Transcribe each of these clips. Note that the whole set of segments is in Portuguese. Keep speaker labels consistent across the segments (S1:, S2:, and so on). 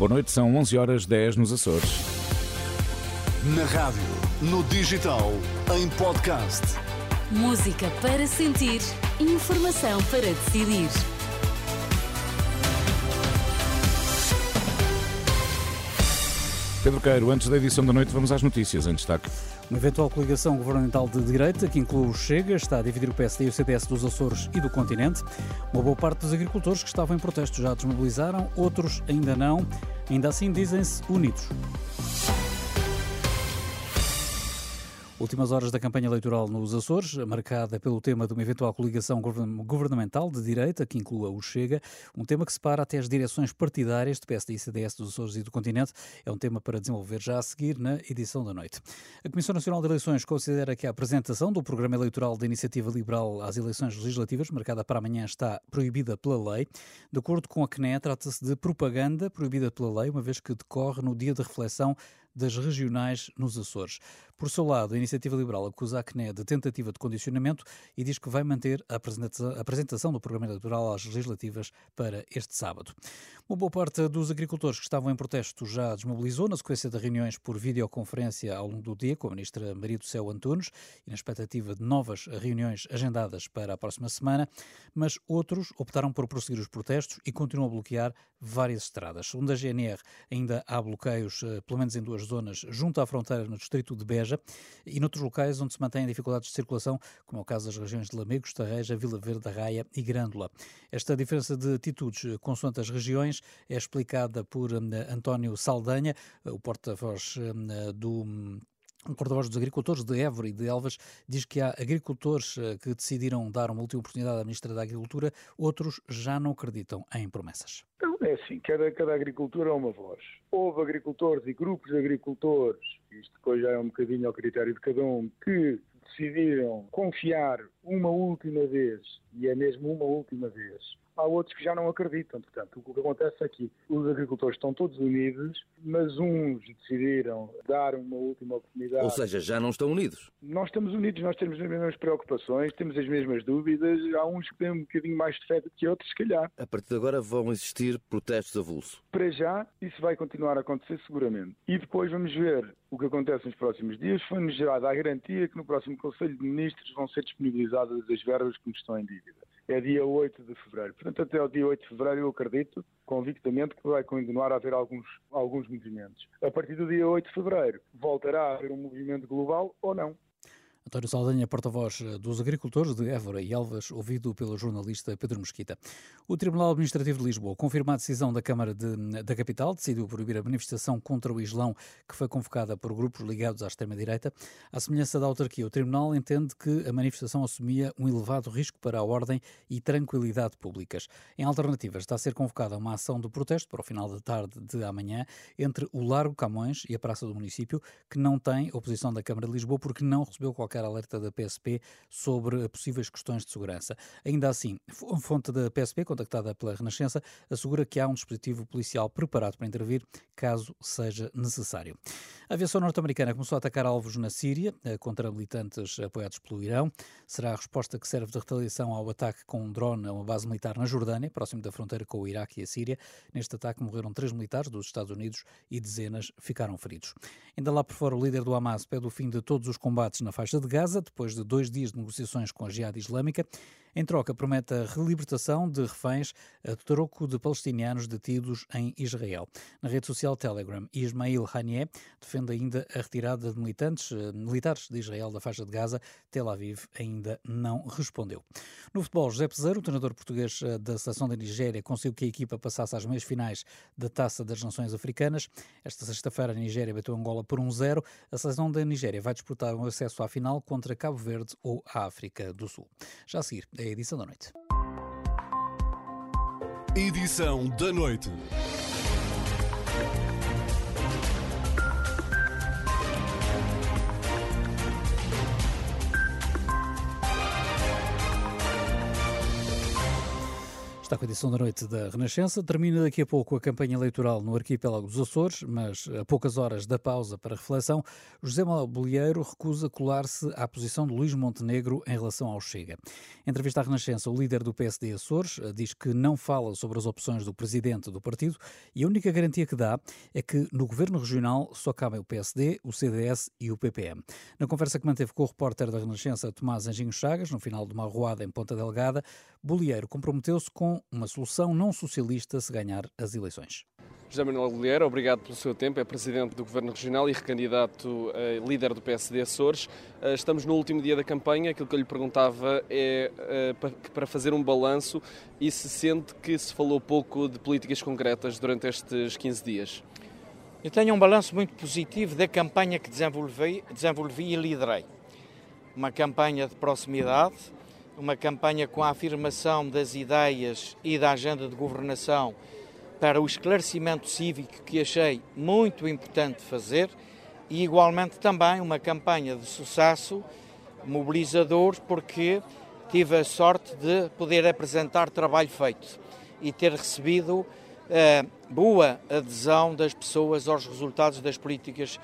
S1: Boa noite, são 11 horas 10 nos Açores.
S2: Na rádio, no digital, em podcast.
S3: Música para sentir, informação para decidir.
S1: Pedro Queiro, antes da edição da noite, vamos às notícias em destaque.
S4: Uma eventual coligação governamental de direita, que inclui o Chega, está a dividir o PSD e o CDS dos Açores e do continente. Uma boa parte dos agricultores que estavam em protesto já desmobilizaram, outros ainda não. Ainda assim, dizem-se unidos. Últimas horas da campanha eleitoral nos Açores, marcada pelo tema de uma eventual coligação governamental de direita, que inclua o Chega, um tema que separa até as direções partidárias do PSD e CDS dos Açores e do continente. É um tema para desenvolver já a seguir na edição da noite. A Comissão Nacional de Eleições considera que a apresentação do programa eleitoral da Iniciativa Liberal às eleições legislativas, marcada para amanhã, está proibida pela lei. De acordo com a CNE, trata-se de propaganda proibida pela lei, uma vez que decorre no dia de reflexão das regionais nos Açores. Por seu lado, a Iniciativa Liberal acusa a CNE de tentativa de condicionamento e diz que vai manter a apresentação do programa eleitoral às legislativas para este sábado. Uma boa parte dos agricultores que estavam em protesto já desmobilizou na sequência de reuniões por videoconferência ao longo do dia com a ministra Maria do Céu Antunes e na expectativa de novas reuniões agendadas para a próxima semana, mas outros optaram por prosseguir os protestos e continuam a bloquear várias estradas. Segundo a GNR, ainda há bloqueios, eh, pelo menos em duas zonas, junto à fronteira no distrito de Beja e noutros locais onde se mantêm dificuldades de circulação, como é o caso das regiões de Lamegos, Tarreja, Vila Verde, Raia e Grândola. Esta diferença de atitudes eh, consoante as regiões é explicada por eh, António Saldanha, o porta-voz do um porta-voz dos agricultores de Évora e de Elvas diz que há agricultores eh, que decidiram dar uma última oportunidade à Ministra da Agricultura, outros já não acreditam em promessas.
S5: É assim, cada, cada é uma voz. Houve agricultores e grupos de agricultores, isto depois já é um bocadinho ao critério de cada um, que decidiram confiar uma última vez, e é mesmo uma última vez, há outros que já não acreditam. Portanto, o que acontece aqui, é os agricultores estão todos unidos, mas uns decidiram dar uma última oportunidade.
S6: Ou seja, já não estão unidos.
S5: Nós estamos unidos, nós temos as mesmas preocupações, temos as mesmas dúvidas. Há uns que têm um bocadinho mais de fé do que outros, se calhar.
S6: A partir de agora vão existir protestos avulso.
S5: Para já, isso vai continuar a acontecer seguramente. E depois vamos ver o que acontece nos próximos dias. Foi-nos gerada a garantia que no próximo Conselho de Ministros vão ser disponibilizadas as verbas que nos estão em dívida é dia 8 de fevereiro. Portanto, até o dia 8 de fevereiro eu acredito convictamente que vai continuar a haver alguns, alguns movimentos. A partir do dia 8 de fevereiro voltará a haver um movimento global ou não.
S4: António Saldanha, porta-voz eh, dos agricultores de Évora e Elvas, ouvido pelo jornalista Pedro Mesquita. O Tribunal Administrativo de Lisboa confirma a decisão da Câmara de, da Capital, decidiu proibir a manifestação contra o Islão que foi convocada por grupos ligados à extrema-direita. À semelhança da autarquia, o Tribunal entende que a manifestação assumia um elevado risco para a ordem e tranquilidade públicas. Em alternativa, está a ser convocada uma ação de protesto para o final da tarde de amanhã entre o Largo Camões e a Praça do Município, que não tem oposição da Câmara de Lisboa porque não recebeu qualquer qualquer alerta da PSP sobre possíveis questões de segurança. Ainda assim, fonte da PSP, contactada pela Renascença, assegura que há um dispositivo policial preparado para intervir caso seja necessário. A aviação norte-americana começou a atacar alvos na Síria eh, contra militantes apoiados pelo Irão. Será a resposta que serve de retaliação ao ataque com um drone a uma base militar na Jordânia, próximo da fronteira com o Iraque e a Síria. Neste ataque morreram três militares dos Estados Unidos e dezenas ficaram feridos. Ainda lá por fora, o líder do Hamas pede o fim de todos os combates na faixa de Gaza, depois de dois dias de negociações com a Jihad Islâmica. Em troca, promete a relibertação de reféns a troco de palestinianos detidos em Israel. Na rede social Telegram, Ismail Haniyeh defende ainda a retirada de militantes eh, militares de Israel da faixa de Gaza. Tel Aviv ainda não respondeu. No futebol, José Peseiro, o treinador português eh, da seleção da Nigéria, conseguiu que a equipa passasse às meias finais da Taça das Nações Africanas. Esta sexta-feira, a Nigéria bateu Angola por 1-0. A seleção da Nigéria vai disputar um acesso à final contra Cabo Verde ou a África do Sul. Já a seguir, a edição da noite.
S2: Edição da noite.
S4: Está com a edição da noite da Renascença. Termina daqui a pouco a campanha eleitoral no arquipélago dos Açores, mas a poucas horas da pausa para reflexão, José Manuel Bolieiro recusa colar-se à posição de Luís Montenegro em relação ao Chega. Em entrevista à Renascença, o líder do PSD Açores eh, diz que não fala sobre as opções do presidente do partido e a única garantia que dá é que no governo regional só cabem o PSD, o CDS e o PPM. Na conversa que manteve com o repórter da Renascença, Tomás Anjinho Chagas, no final de uma arruada em Ponta Delgada, Bolieiro comprometeu-se com uma solução não socialista se ganhar as eleições.
S7: José Manuel Bolieiro, obrigado pelo seu tempo. É presidente do Governo Regional e recandidato a líder do PSD Açores. Eh, estamos no último dia da campanha. Aquilo que eu lhe perguntava é eh, para fazer um balanço e se sente que se falou pouco de políticas concretas durante estes 15 dias.
S8: Eu tenho um balanço muito positivo da campanha que desenvolvi, desenvolvi e liderei. Uma campanha de proximidade, uma campanha com a afirmação das ideias e da agenda de governação para o esclarecimento cívico que achei muito importante fazer e igualmente também uma campanha de sucesso mobilizador porque tive a sorte de poder apresentar trabalho feito e ter recebido eh, boa adesão das pessoas aos resultados das políticas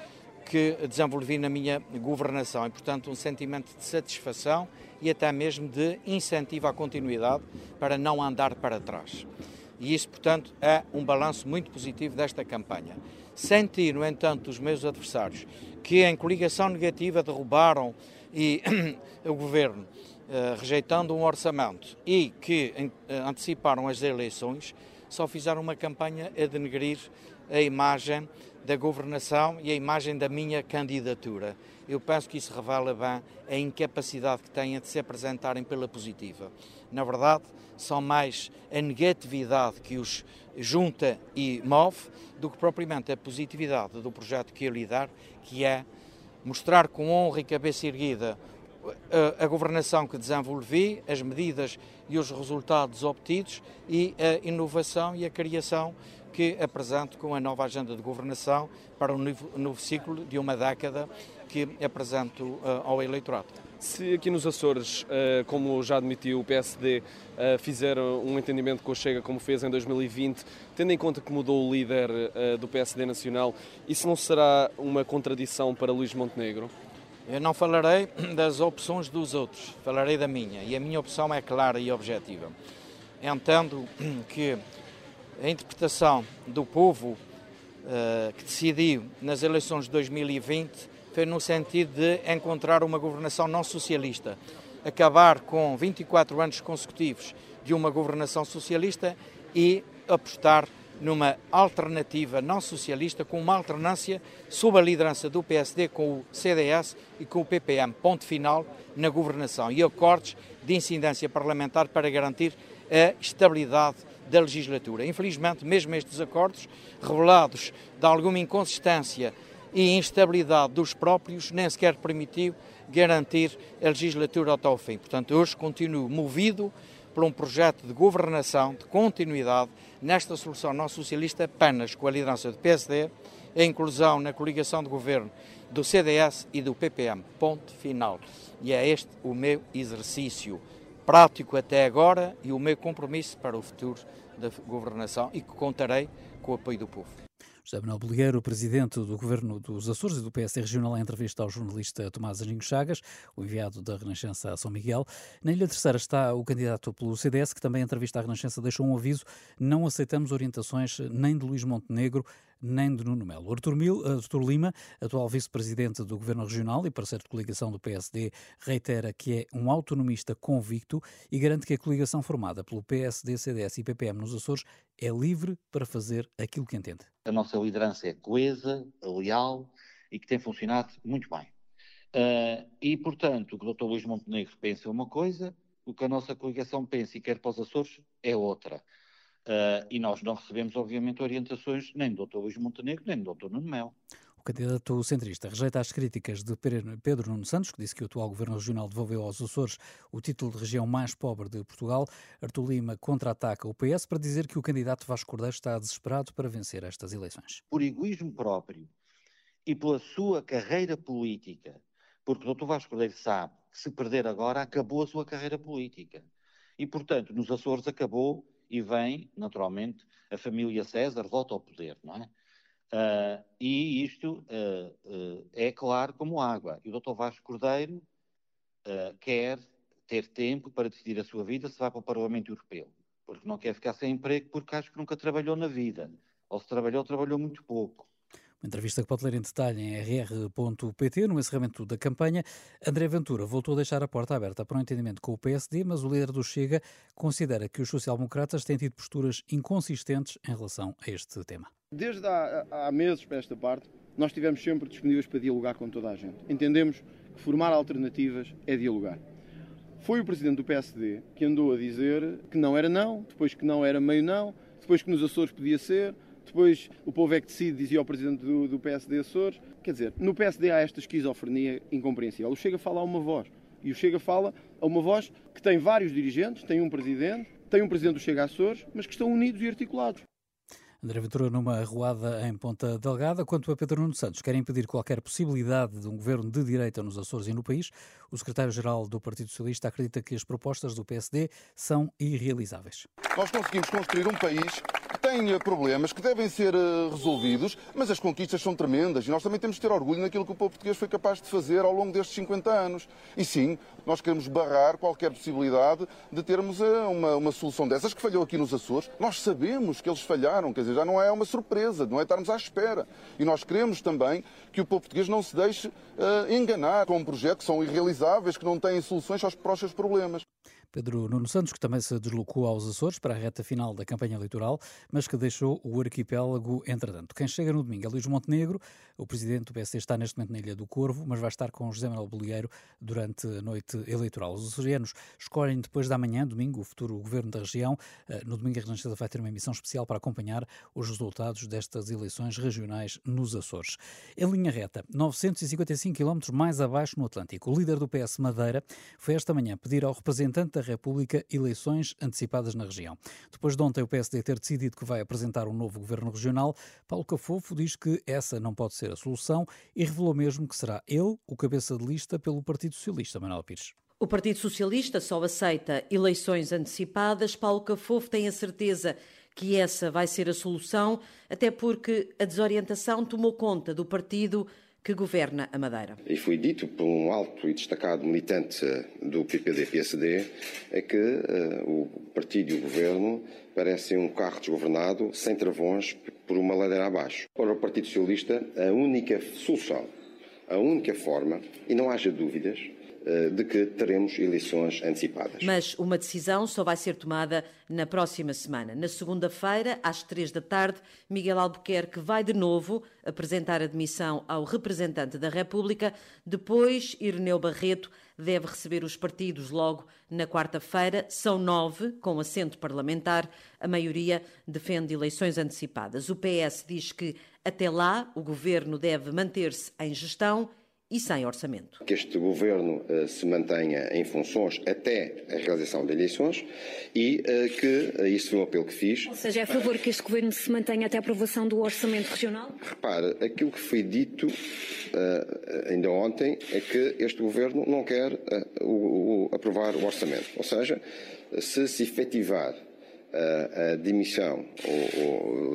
S8: que desenvolvi na minha governação e, portanto, um sentimento de satisfação e até mesmo de incentivo à continuidade para não andar para trás. E isso, portanto, é um balanço muito positivo desta campanha. Senti, no entanto, os meus adversários que em coligação negativa derrubaram e, o governo, eh, rejeitando um orçamento e que eh, anteciparam as eleições, só fizeram uma campanha a denegrir a imagem da governação e a imagem da minha candidatura. Eu penso que isso revela bem a incapacidade que têm de se apresentarem pela positiva. Na verdade, são mais a negatividade que os junta e move do que propriamente a positividade do projeto que eu lhe dar, que é mostrar com honra e cabeça erguida a, a, governação que desenvolvi, as medidas e os resultados obtidos e a inovação e a criação que apresento com a nova agenda de governação para um novo, novo ciclo de uma década que apresento uh, ao eleitorado.
S7: Se aqui nos Açores, uh, como já admitiu o PSD, uh, eh, fizer um entendimento com a Chega como fez em 2020, tendo em conta que mudou o líder do PSD nacional, isso não será uma contradição para Luís Montenegro?
S8: Eu não falarei das opções dos outros, falarei da minha. E a minha opção é clara e objetiva. Entendo que a interpretação do povo uh, que decidiu nas eleições de 2020 foi no sentido de encontrar uma governação não socialista, acabar com 24 anos consecutivos de uma governação socialista e apostar numa alternativa não socialista, com uma alternância sob a liderança do PSD com o CDS e com o PPM, ponto final na governação, e acordos de incidência parlamentar para garantir a estabilidade da legislatura. Infelizmente, mesmo estes acordos, revelados de alguma inconsistência e instabilidade dos próprios, nem sequer permitiu garantir a legislatura até ao fim. Portanto, hoje continuo movido por um projeto de governação, de continuidade, nesta solução não socialista, apenas com a liderança do PSD, a inclusão na coligação de governo do CDS e do PPM. Ponto final. E é este o meu exercício prático até agora e o meu compromisso para o futuro da governação e que contarei com o apoio do povo.
S4: José Manuel Bolieiro, presidente do Governo dos Açores e do PSD Regional, em entrevista ao jornalista Tomás Aninho Chagas, o enviado da Renascença a São Miguel. Na Ilha Terceira está o candidato pelo CDS, que também em entrevista à Renascença deixou um aviso: não aceitamos orientações nem de Luís Montenegro, nem de Nuno Melo. Artur, Mil, Artur Lima, atual vice-presidente do Governo Regional e parceiro de coligação do PSD, reitera que é um autonomista convicto e garante que a coligação formada pelo PSD, CDS e PPM nos Açores é livre para fazer aquilo que entende.
S9: A nossa liderança é coesa, leal e que tem funcionado muito bem. Uh, e, portanto, o que o Dr. Luís Montenegro pensa é uma coisa, o que a nossa coligação pensa e quer para os Açores é outra. Uh, e nós não recebemos, obviamente, orientações nem do Dr. Luís Montenegro, nem do Dr. Nuno Mel.
S4: O candidato centrista rejeita as críticas de Pedro Nuno Santos, que disse que o atual governo regional devolveu aos Açores o título de região mais pobre de Portugal. Artur Lima contra-ataca o PS para dizer que o candidato Vasco Cordeiro está desesperado para vencer estas eleições.
S9: Por egoísmo próprio e pela sua carreira política, porque o Dr. Vasco Cordeiro sabe que se perder agora acabou a sua carreira política. E, portanto, nos Açores acabou e vem, naturalmente, a família César volta ao poder, não é? Uh, e isto uh, uh, é claro como água. E o Dr. Vasco Cordeiro quer ter tempo para decidir a sua vida se vai para o Parlamento Europeu, porque não quer ficar sem emprego porque acho que nunca trabalhou na vida. Ou se trabalhou, trabalhou muito pouco.
S4: Entrevista que pode ler em detalhe em rr.pt. No encerramento da campanha, André Ventura voltou a deixar a porta aberta para um entendimento com o PSD, mas o líder do Chega considera que os social-democratas têm tido posturas inconsistentes em relação a este tema.
S10: Desde há, há meses para esta parte, nós estivemos sempre disponíveis para dialogar com toda a gente. Entendemos que formar alternativas é dialogar. Foi o presidente do PSD que andou a dizer que não era não, depois que não era meio não, depois que nos Açores podia ser, depois o povo é que decide, dizia o presidente do, do PSD Açores. Quer dizer, no PSD há esta esquizofrenia incompreensível. O Chega fala a uma voz. E o Chega fala a uma voz que tem vários dirigentes, tem um presidente, tem um presidente do Chega Açores, mas que estão unidos e articulados.
S4: André Ventura numa arruada em Ponta Delgada. Quanto a Pedro Nuno Santos, quer impedir qualquer possibilidade de um governo de direita nos Açores e no país. O secretário-geral do Partido Socialista acredita que as propostas do PSD são irrealizáveis.
S11: Nós conseguimos construir um país tem problemas que devem ser eh, resolvidos, mas as conquistas são tremendas e nós também temos de ter orgulho naquilo que o povo português foi capaz de fazer ao longo destes 50 anos. E sim, nós queremos barrar qualquer possibilidade de termos eh, uma, uma solução dessas que falhou aqui nos Açores. Nós sabemos que eles falharam, quer dizer, já não é uma surpresa, não é estarmos à espera. E nós queremos também que o povo português não se deixe uh, enganar com projetos que são irrealizáveis, que não têm soluções aos próprios problemas.
S4: Pedro Nuno Santos, que também se deslocou aos Açores para a reta final da campanha eleitoral, mas que deixou o arquipélago entretanto. Quem chega no domingo é Luís Montenegro. O presidente do PSD está neste momento na Ilha do Corvo, mas vai estar com José Manuel Bolieiro durante a noite eleitoral. Os açorianos escolhem depois da manhã, domingo, o futuro governo da região. Eh, no domingo, a Renascença vai ter uma emissão especial para acompanhar os resultados destas eleições regionais nos Açores. Em linha reta, 955 km mais abaixo no Atlântico, o líder do PS Madeira foi esta manhã pedir ao representante da República eleições antecipadas na região. Depois de ontem o PSD ter decidido que vai apresentar um novo governo regional, Paulo Cafofo diz que essa não pode ser a solução e revelou mesmo que será ele o cabeça de lista pelo Partido Socialista, Manuel Pires.
S12: O Partido Socialista só aceita eleições antecipadas. Paulo Cafofo tem a certeza que essa vai ser a solução, até porque a desorientação tomou conta do partido que governa a Madeira.
S13: E foi dito por um alto e destacado militante do PPD-PSD é que uh, o partido e o governo parecem um carro desgovernado, sem travões, por uma ladeira abaixo. Para o Partido Socialista, a única solução, a única forma, e não haja dúvidas, eh, de que teremos eleições antecipadas.
S12: Mas uma decisão só vai ser tomada na próxima semana. Na segunda-feira, às três da tarde, Miguel Albuquerque vai de novo apresentar a demissão ao representante da República. Depois, Ireneu Barreto deve receber os partidos logo na quarta-feira. São nove, com assento parlamentar. A maioria defende eleições antecipadas. O PS diz que, até lá, o governo deve manter-se em gestão e sem orçamento.
S13: Que este governo uh, se mantenha em funções até a realização de eleições e uh, que, uh, isso foi um apelo que fiz.
S14: Ou seja, é a favor que este governo se mantenha até a aprovação do orçamento regional?
S13: Repare, aquilo que foi dito ainda ontem é que este governo não quer o, o, aprovar o orçamento. Ou seja, se se efetivar a, demissão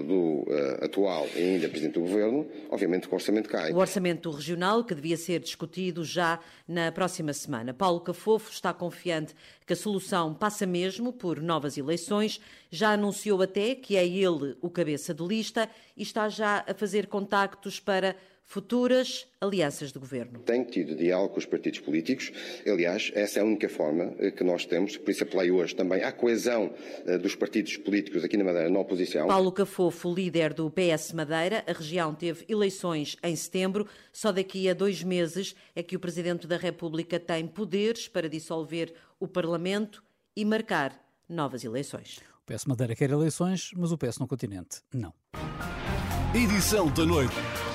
S13: do atual e ainda Presidente do Governo, obviamente que o orçamento cai.
S12: O orçamento regional, que devia ser discutido já na próxima semana. Paulo Cafofo está confiante que a solução passa mesmo por novas eleições. Já anunciou até que é ele o cabeça de lista e está já a fazer contactos para futuras alianças de governo.
S13: Tenho tido diálogo com os partidos políticos. Aliás, essa é a única forma eh, que nós temos, por isso apelei hoje também à coesão eh, dos partidos políticos aqui na Madeira na oposição.
S12: Paulo Cafofo, líder do PS Madeira, a região teve eleições em setembro. Só daqui a dois meses é que o Presidente da República tem poderes para dissolver o Parlamento e marcar novas eleições.
S4: O PS Madeira quer eleições, mas o PS no continente não.
S2: Edição da noite.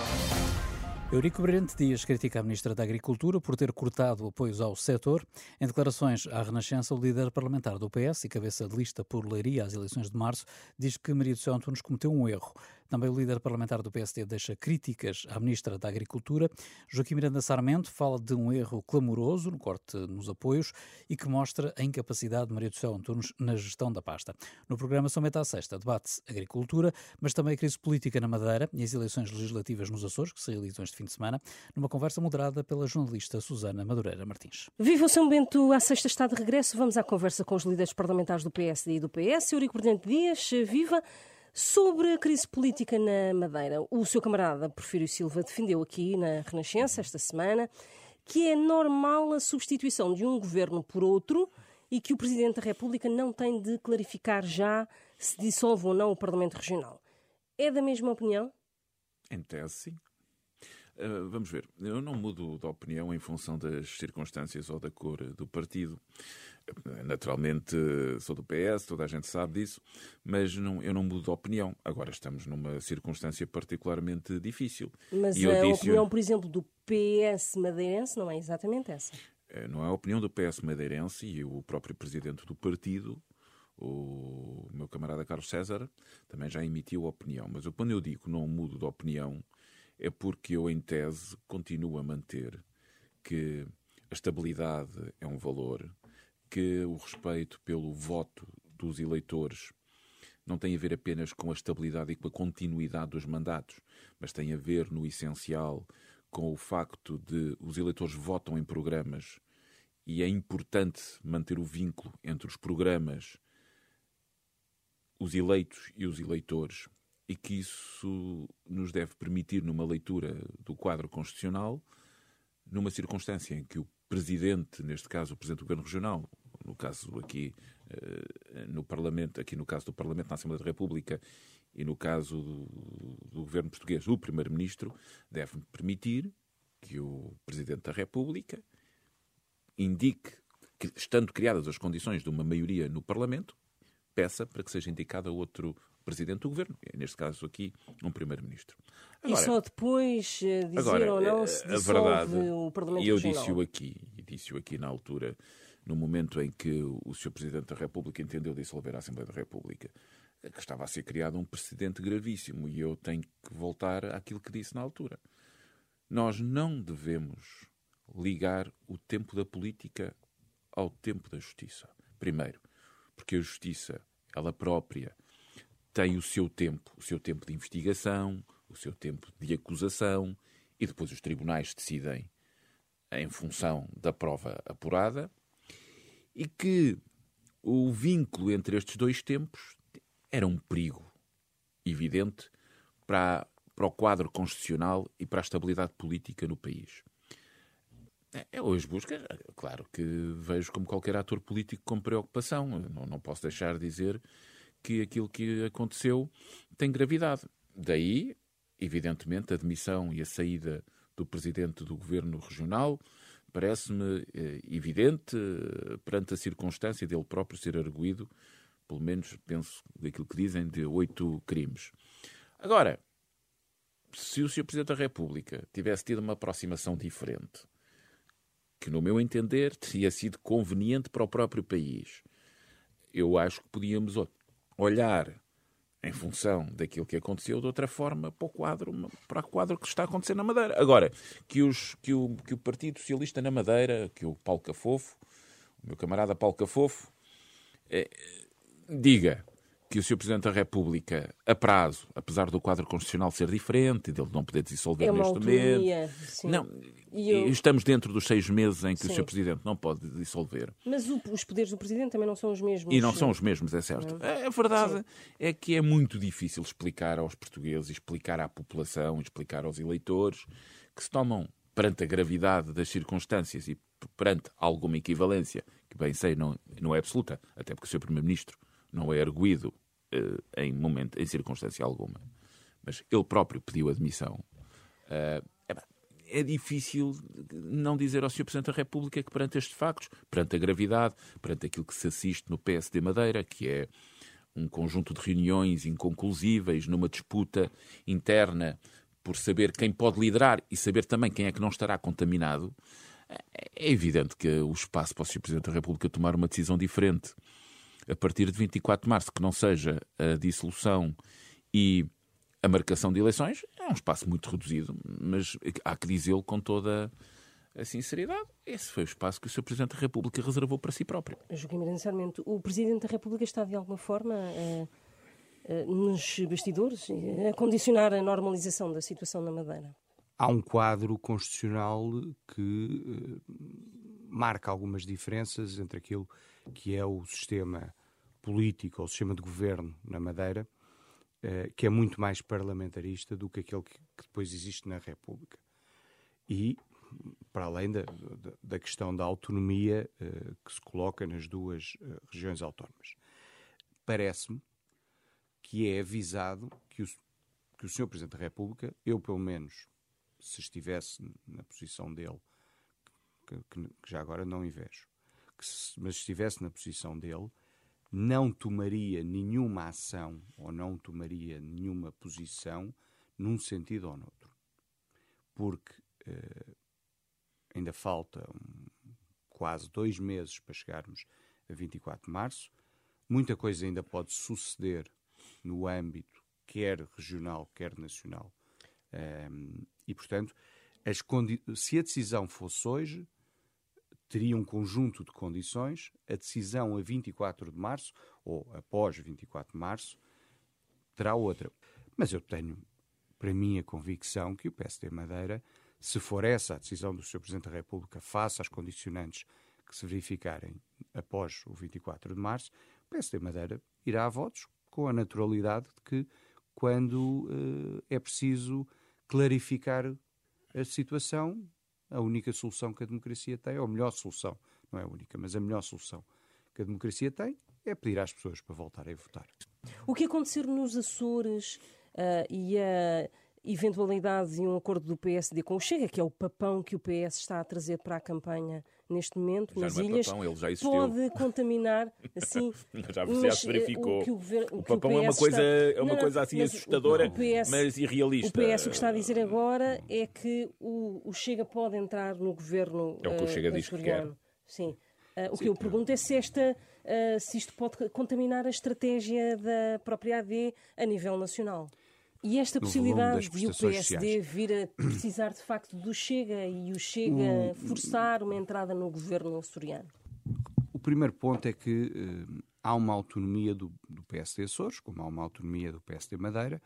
S4: Eurico Brilhante Dias critica a Ministra da Agricultura por ter cortado apoios ao setor. Em declarações à Renascença, o líder parlamentar do PS e cabeça de lista por Leiria às eleições de março diz que Maria do Céu Antunes cometeu um erro. Também o líder parlamentar do PSD deixa críticas à Ministra da Agricultura. Joaquim Miranda Sarmento fala de um erro clamoroso no corte nos apoios e que mostra a incapacidade de Maria do Céu Antunes na gestão da pasta. No programa São Meta à Sexta debate-se agricultura, mas também a crise política na Madeira e as eleições legislativas nos Açores, que se realizam este fim de semana, numa conversa moderada pela jornalista Susana Madureira Martins.
S15: Viva o São Bento à sexta está de regresso. Vamos à conversa com os líderes parlamentares do PSD e do PS. Eurico Presidente Dias, viva! Sobre a crise política na Madeira, o seu camarada Porfírio Silva defendeu aqui na Renascença esta semana que é normal a substituição de um governo por outro e que o Presidente da República não tem de clarificar já se dissolve ou não o Parlamento Regional. É da mesma opinião?
S1: Em tese, sim. Uh, vamos ver, eu não mudo de opinião em função das circunstâncias ou da cor do partido. Naturalmente sou do PS, toda a gente sabe disso, mas não, eu não mudo de opinião. Agora estamos numa circunstância particularmente difícil.
S15: Mas
S1: e
S15: a disse... opinião, por exemplo, do PS madeirense não é exatamente essa.
S1: Eh, não é a opinião do PS madeirense e o próprio presidente do partido, o meu camarada Carlos César, também já emitiu a opinião. Mas eu, quando eu digo não mudo de opinião, é porque eu, em tese, continuo a manter que a estabilidade é um valor, que o respeito pelo voto dos eleitores não tem a ver apenas com a estabilidade e com a continuidade dos mandatos, mas tem a ver, no essencial, com o facto de os eleitores votam em programas e é importante manter o vínculo entre os programas, os eleitos e os eleitores, e que isso nos deve permitir, numa leitura do quadro constitucional, numa circunstância em que o Presidente, neste caso o Presidente do Governo Regional, no caso aqui eh, no Parlamento, aqui no caso do Parlamento na Assembleia da República e no caso do, do Governo Português, o Primeiro-Ministro, deve permitir que o Presidente da República indique, que, estando criadas as condições de uma maioria no Parlamento, peça para que seja indicado outro Presidente do Governo, neste caso aqui, um Primeiro-Ministro.
S15: E só depois eh, dizer agora, ou não se dissolve a verdade, o Parlamento
S1: E eu disse-o aqui, e disse-o aqui na altura, no momento em que o Sr. Presidente da República entendeu dissolver a Assembleia da República, que estava a ser criado um precedente gravíssimo, e eu tenho que voltar àquilo que disse na altura. Nós não devemos ligar o tempo da política ao tempo da justiça. Primeiro, porque a justiça, ela própria, tem o seu tempo, o seu tempo de investigação, o seu tempo de acusação, e depois os tribunais decidem em função da prova apurada, e que o vínculo entre estes dois tempos era um perigo evidente para, para o quadro constitucional e para a estabilidade política no país. É hoje busca, claro que vejo como qualquer ator político com preocupação. Não, não posso deixar de dizer que aquilo que aconteceu tem gravidade. Daí, evidentemente, a demissão e a saída do presidente do governo regional parece-me eh, evidente eh, perante a circunstância dele próprio ser arguído, pelo menos penso daquilo que dizem, de oito crimes. Agora, se o Sr. Presidente da República tivesse tido uma aproximação diferente, que, no meu entender, teria sido conveniente para o próprio país. Eu acho que podíamos olhar em função daquilo que aconteceu de outra forma para o quadro, para o quadro que está a acontecer na Madeira. Agora, que, os, que, o, que o Partido Socialista na Madeira, que o Paulo Cafofo, o meu camarada Paulo Cafofo, eh, diga que o Sr. Presidente da República, a prazo, apesar do quadro constitucional ser diferente, dele não poder dissolver
S15: é
S1: neste
S15: momento.
S1: Não, eu... estamos dentro dos seis meses em que sim. o Sr. Presidente não pode dissolver.
S15: Mas o, os poderes do Presidente também não são os mesmos.
S1: E não são os mesmos, é certo. A verdade sim. é que é muito difícil explicar aos portugueses, explicar à população, explicar aos eleitores que se tomam perante a gravidade das circunstâncias e perante alguma equivalência, que bem sei não, não é absoluta, até porque o Sr. Primeiro-Ministro não é arguído uh, em momento, em circunstância alguma, mas ele próprio pediu admissão. Uh, é, difícil não dizer ao Sr. Presidente da República que perante estes factos, perante a gravidade, perante aquilo que se assiste no PSD Madeira, que é um conjunto de reuniões inconclusíveis numa disputa interna por saber quem pode liderar e saber também quem é que não estará contaminado, é evidente que o espaço para o Sr. Presidente da República tomar uma decisão diferente a partir de 24 de março, que não seja a dissolução e a marcação de eleições é um espaço muito reduzido, mas há que dizê-lo com toda a sinceridade. Esse foi o espaço que o Sr. Presidente da República reservou para si próprio.
S15: Joaquim Miranda Sarmento, o Presidente da República está de alguma forma uh, uh, nos bastidores a condicionar a normalização da situação na Madeira?
S16: Há um quadro constitucional que marca algumas diferenças entre aquilo que é o sistema político ou o sistema de governo na Madeira, que é muito mais parlamentarista do que aquele que, depois existe na República. E para além da, da, questão da autonomia uh, que se coloca nas duas uh, regiões autónomas. Parece-me que é avisado que o, que o Sr. Presidente da República, eu pelo menos, se estivesse na posição dele, que, que, já agora não invejo, se, mas estivesse na posição dele, não tomaria nenhuma ação ou não tomaria nenhuma posição num sentido ou noutro. Porque uh, ainda falta um, quase dois meses para chegarmos a 24 de março. Muita coisa ainda pode suceder no âmbito quer regional, quer nacional. Um, e, portanto, se a decisão fosse hoje, teria um conjunto de condições. A decisão a 24 de março, ou após 24 de março, terá outra. Mas eu tenho, para mim, a convicção que o PSD Madeira se for essa a decisão do Sr. Presidente da República, face às condicionantes que se verificarem após o 24 de março, o PSD Madeira irá a votos com a naturalidade de que, quando uh, é preciso clarificar a situação, a única solução que a democracia tem, ou a melhor solução, não é a única, mas a melhor solução que a democracia tem, é pedir às pessoas para voltarem a votar.
S15: O que acontecer nos Açores uh, e a. Eventualidade de um acordo do PSD com o Chega, que é o papão que o PS está a trazer para a campanha neste momento
S1: já
S15: nas
S1: é
S15: ilhas,
S1: papão,
S15: pode contaminar assim.
S1: já, já se verificou. O, o, o papão o é uma coisa, está... é uma não, coisa assim assustadora, PS, mas irrealista.
S15: O PS o que está a dizer agora é que o, o Chega pode entrar no governo.
S1: É o que o Chega uh, diz que quer.
S15: Sim. Uh, o Sim, que eu pergunto é se, esta, uh, se isto pode contaminar a estratégia da própria AD a nível nacional. E esta possibilidade de o PSD sociais. vir a precisar de facto do Chega e o Chega o... forçar uma entrada no governo açoriano?
S16: O primeiro ponto é que uh, há uma autonomia do, do PSD Açores, como há uma autonomia do PSD Madeira,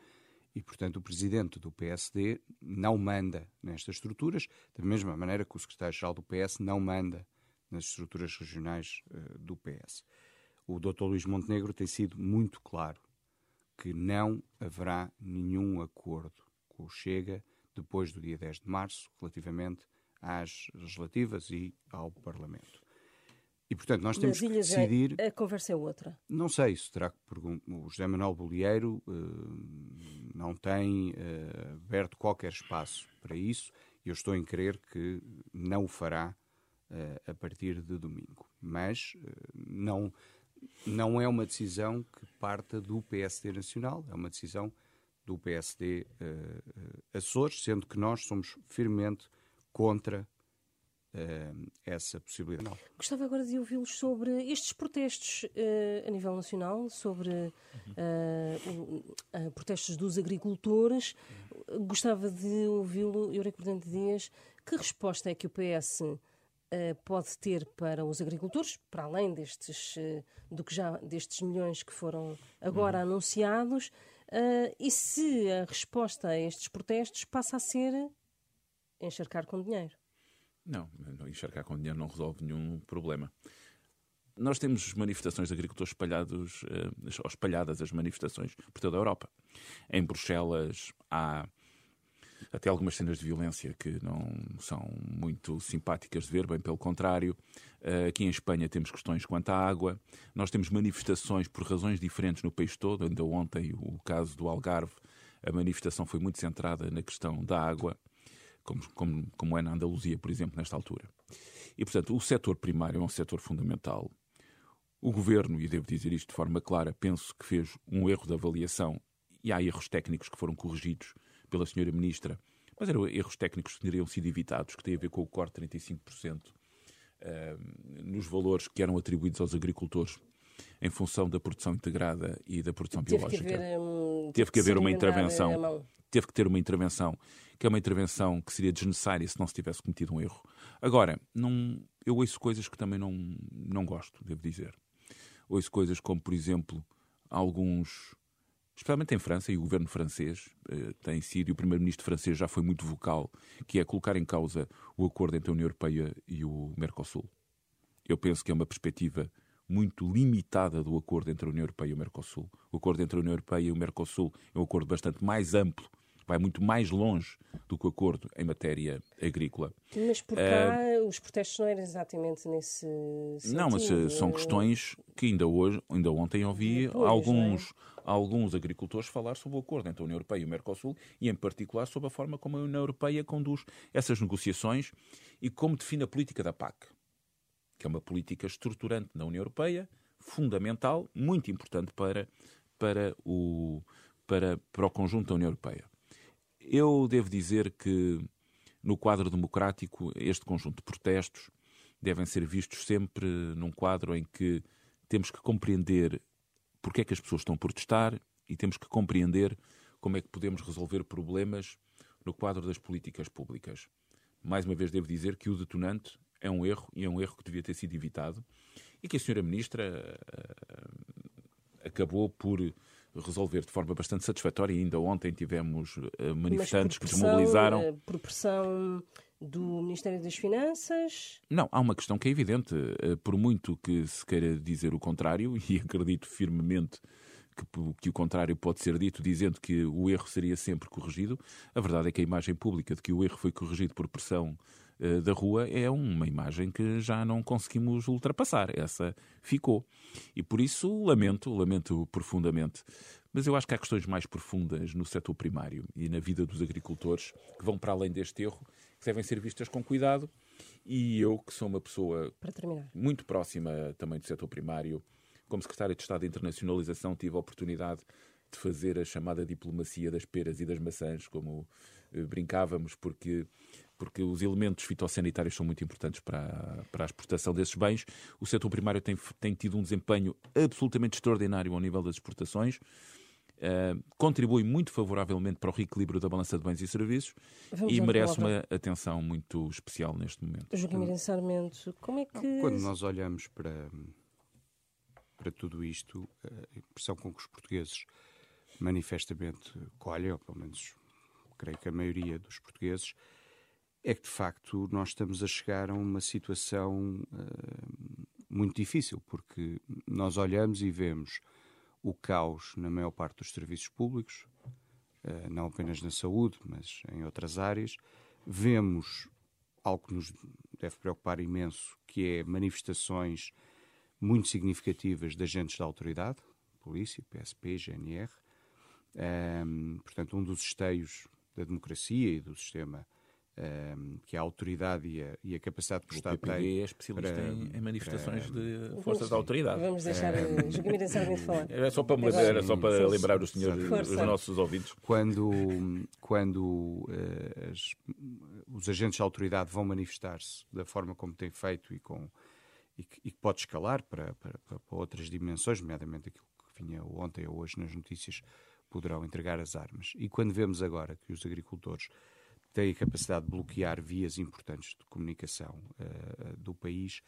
S16: e, portanto, o presidente do PSD não manda nestas estruturas, da mesma maneira que o secretário-geral do PS não manda nas estruturas regionais uh, do PS. O Dr. Luís Montenegro tem sido muito claro que não haverá nenhum acordo com o Chega depois do dia 10 de março relativamente às legislativas e ao Parlamento. E, portanto, nós temos que decidir...
S15: A conversa é outra.
S16: Não sei, isso terá que perguntar. O José Manuel Bolieiro uh, não tem uh, aberto qualquer espaço para isso e eu estou em crer que não o fará uh, a partir de domingo. Mas não não é uma decisão que parta do PSD Nacional, é uma decisão do PSD uh, uh, Açores, sendo que nós somos firmemente contra uh, essa possibilidade.
S15: Gostava agora de ouvi-los sobre estes protestos uh, a nível nacional, sobre protestos dos agricultores. Gostava de ouvi-lo, Eurico Prudente Dias, que resposta é que o PS pode ter para os agricultores, para além destes, uh, do que já, destes milhões que foram agora uhum. anunciados, uh, e se a resposta a estes protestos passa a ser encharcar com dinheiro?
S1: Não, não encharcar com dinheiro não resolve nenhum problema. Nós temos manifestações de agricultores espalhados, espalhadas as manifestações por toda a Europa. Em Bruxelas há até algumas cenas de violência que não são muito simpáticas de ver, bem pelo contrário. Eh, aqui em Espanha temos questões quanto à água, nós temos manifestações por razões diferentes no país todo. Ainda ontem, o caso do Algarve, a manifestação foi muito centrada na questão da água, como, como, como é na Andaluzia, por exemplo, nesta altura. E, portanto, o setor primário é um setor fundamental. O governo, e devo dizer isto de forma clara, penso que fez um erro de avaliação e há erros técnicos que foram corrigidos pela senhora ministra, mas eram erros técnicos que teriam sido evitados, que têm a ver com o corte de 35% uh, nos valores que eram atribuídos aos agricultores em função da produção integrada e da produção
S15: teve
S1: biológica.
S15: Que haver, um,
S1: teve que haver uma intervenção. Teve que ter uma intervenção, que é uma intervenção que seria desnecessária se não se tivesse cometido um erro. Agora, não, eu ouço coisas que também não, não gosto, devo dizer. Ouço coisas como, por exemplo, alguns especialmente em França, e o governo francês eh, tem sido, e o primeiro-ministro francês já foi muito vocal, que é colocar em causa o acordo entre a União Europeia e o Mercosul. Eu penso que é uma perspectiva muito limitada do acordo entre a União Europeia e o Mercosul. O acordo entre a União Europeia e o Mercosul é um acordo bastante mais amplo vai muito mais longe do que o acordo em matéria agrícola.
S15: Mas por cá uh, os protestos não eram exatamente nesse sentido.
S1: Não, mas uh, são questões que ainda hoje, ainda ontem ouvi Depois, alguns, é? alguns agricultores falar sobre o acordo entre a União Europeia e o Mercosul e em particular sobre a forma como a União Europeia conduz essas negociações e como define a política da PAC, que é uma política estruturante na União Europeia, fundamental, muito importante para, para, o, para, para o conjunto da União Europeia. Eu devo dizer que, no quadro democrático, este conjunto de protestos devem ser vistos sempre num quadro em que temos que compreender porque é que as pessoas estão a protestar e temos que compreender como é que podemos resolver problemas no quadro das políticas públicas. Mais uma vez devo dizer que o detonante é um erro e é um erro que devia ter sido evitado e que a senhora ministra uh, acabou por resolver de forma bastante satisfatória. Ainda ontem tivemos uh, manifestantes que desmobilizaram. Uh,
S15: por pressão do Ministério das Finanças?
S1: Não, há uma questão que é evidente. Uh, por muito que se queira dizer o contrário, e acredito firmemente que, o contrário pode ser dito, dizendo que o erro seria sempre corrigido, a verdade é que a imagem pública de que o erro foi corrigido por pressão da rua é uma imagem que já não conseguimos ultrapassar. Essa ficou. E por isso lamento, lamento profundamente. Mas eu acho que há questões mais profundas no setor primário e na vida dos agricultores que vão para além deste erro, que devem ser vistas com cuidado. E eu, que sou uma pessoa muito próxima também do setor primário, como secretário de Estado de Internacionalização, tive a oportunidade de fazer a chamada diplomacia das peras e das maçãs, como eh, brincávamos, porque porque os elementos fitossanitários são muito importantes para a, para a exportação desses bens. O setor primário tem, tem tido um desempenho absolutamente extraordinário ao nível das exportações. Uh, contribui muito favoravelmente para o reequilíbrio da balança de bens e serviços Vamos e merece uma atenção muito especial neste momento.
S15: Joaquim Sarmento, como é que...
S16: Quando nós olhamos para, para tudo isto, a impressão com que os portugueses manifestamente colhem, ou pelo menos creio que a maioria dos portugueses, é que de facto nós estamos a chegar a uma situação uh, muito difícil, porque nós olhamos e vemos o caos na maior parte dos serviços públicos, uh, não apenas na saúde, mas em outras áreas. Vemos algo que nos deve preocupar imenso, que é manifestações muito significativas de agentes da autoridade, polícia, PSP, GNR. Um, portanto, um dos esteios da democracia e do sistema um, que a autoridade e a, e a capacidade que o Estado
S1: tem. É especialista para, em, em, manifestações para, de forças da autoridade.
S15: Vamos deixar é, o Joaquim Miranda falar.
S1: Era só para, era só para lembrar os senhores, os nossos ouvintes.
S16: Quando, quando uh, as, os agentes da autoridade vão manifestar-se da forma como têm feito e, com, e, que, e que pode escalar para, para, para, outras dimensões, nomeadamente aquilo que vinha ontem ou hoje nas notícias, poderão entregar as armas. E quando vemos agora que os agricultores tem a capacidade de bloquear vias importantes de comunicação uh, do país,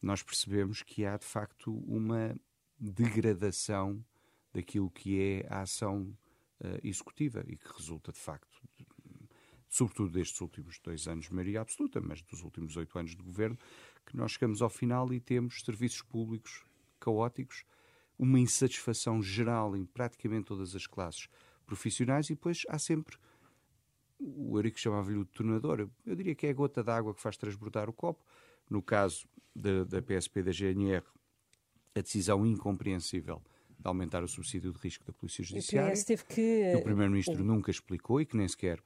S16: nós percebemos que há de facto uma degradação daquilo que é a ação uh, executiva e que resulta de facto, de, sobretudo destes últimos dois anos de maioria absoluta, mas dos últimos oito anos de governo, que nós chegamos ao final e temos serviços públicos caóticos, uma insatisfação geral em praticamente todas as classes profissionais e depois há sempre o Eurico chamava-lhe o detonador. Eu diria que é a gota d'água que faz transbordar o copo. No caso da, da PSP da GNR, a decisão incompreensível de aumentar o subsídio de risco da Polícia Judiciária.
S15: O que...
S16: o Primeiro-Ministro o... nunca explicou e que nem sequer,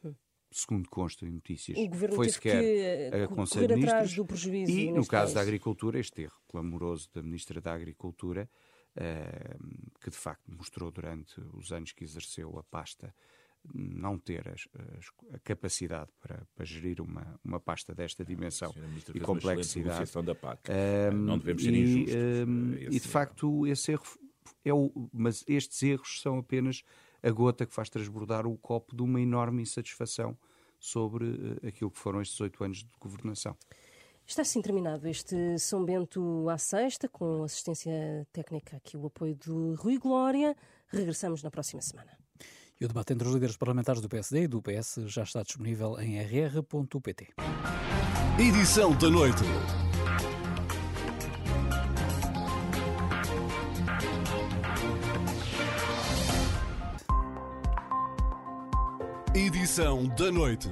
S16: segundo consta em notícias, foi sequer
S15: que a Conselho de Ministros. Do prejuízo,
S16: e, no caso, caso, da Agricultura, este erro clamoroso da Ministra da Agricultura, uh, que de facto mostrou durante os anos que exerceu a pasta não ter as, as, a capacidade para, para, gerir uma, uma pasta desta dimensão e complexidade.
S1: Da PAC. Um, não devemos ser e, injustos. Um,
S16: e de facto, esse erro é o. Mas estes erros são apenas a gota que faz transbordar o copo de uma enorme insatisfação sobre uh, aquilo que foram estes oito anos de governação.
S15: Está assim terminado este São Bento à sexta, com assistência técnica aqui, o apoio de Rui Glória. Regressamos na próxima semana.
S4: E o debate entre os líderes parlamentares do PSD e do PS já está disponível em rr.pt.
S2: Edição da noite. Edição da noite.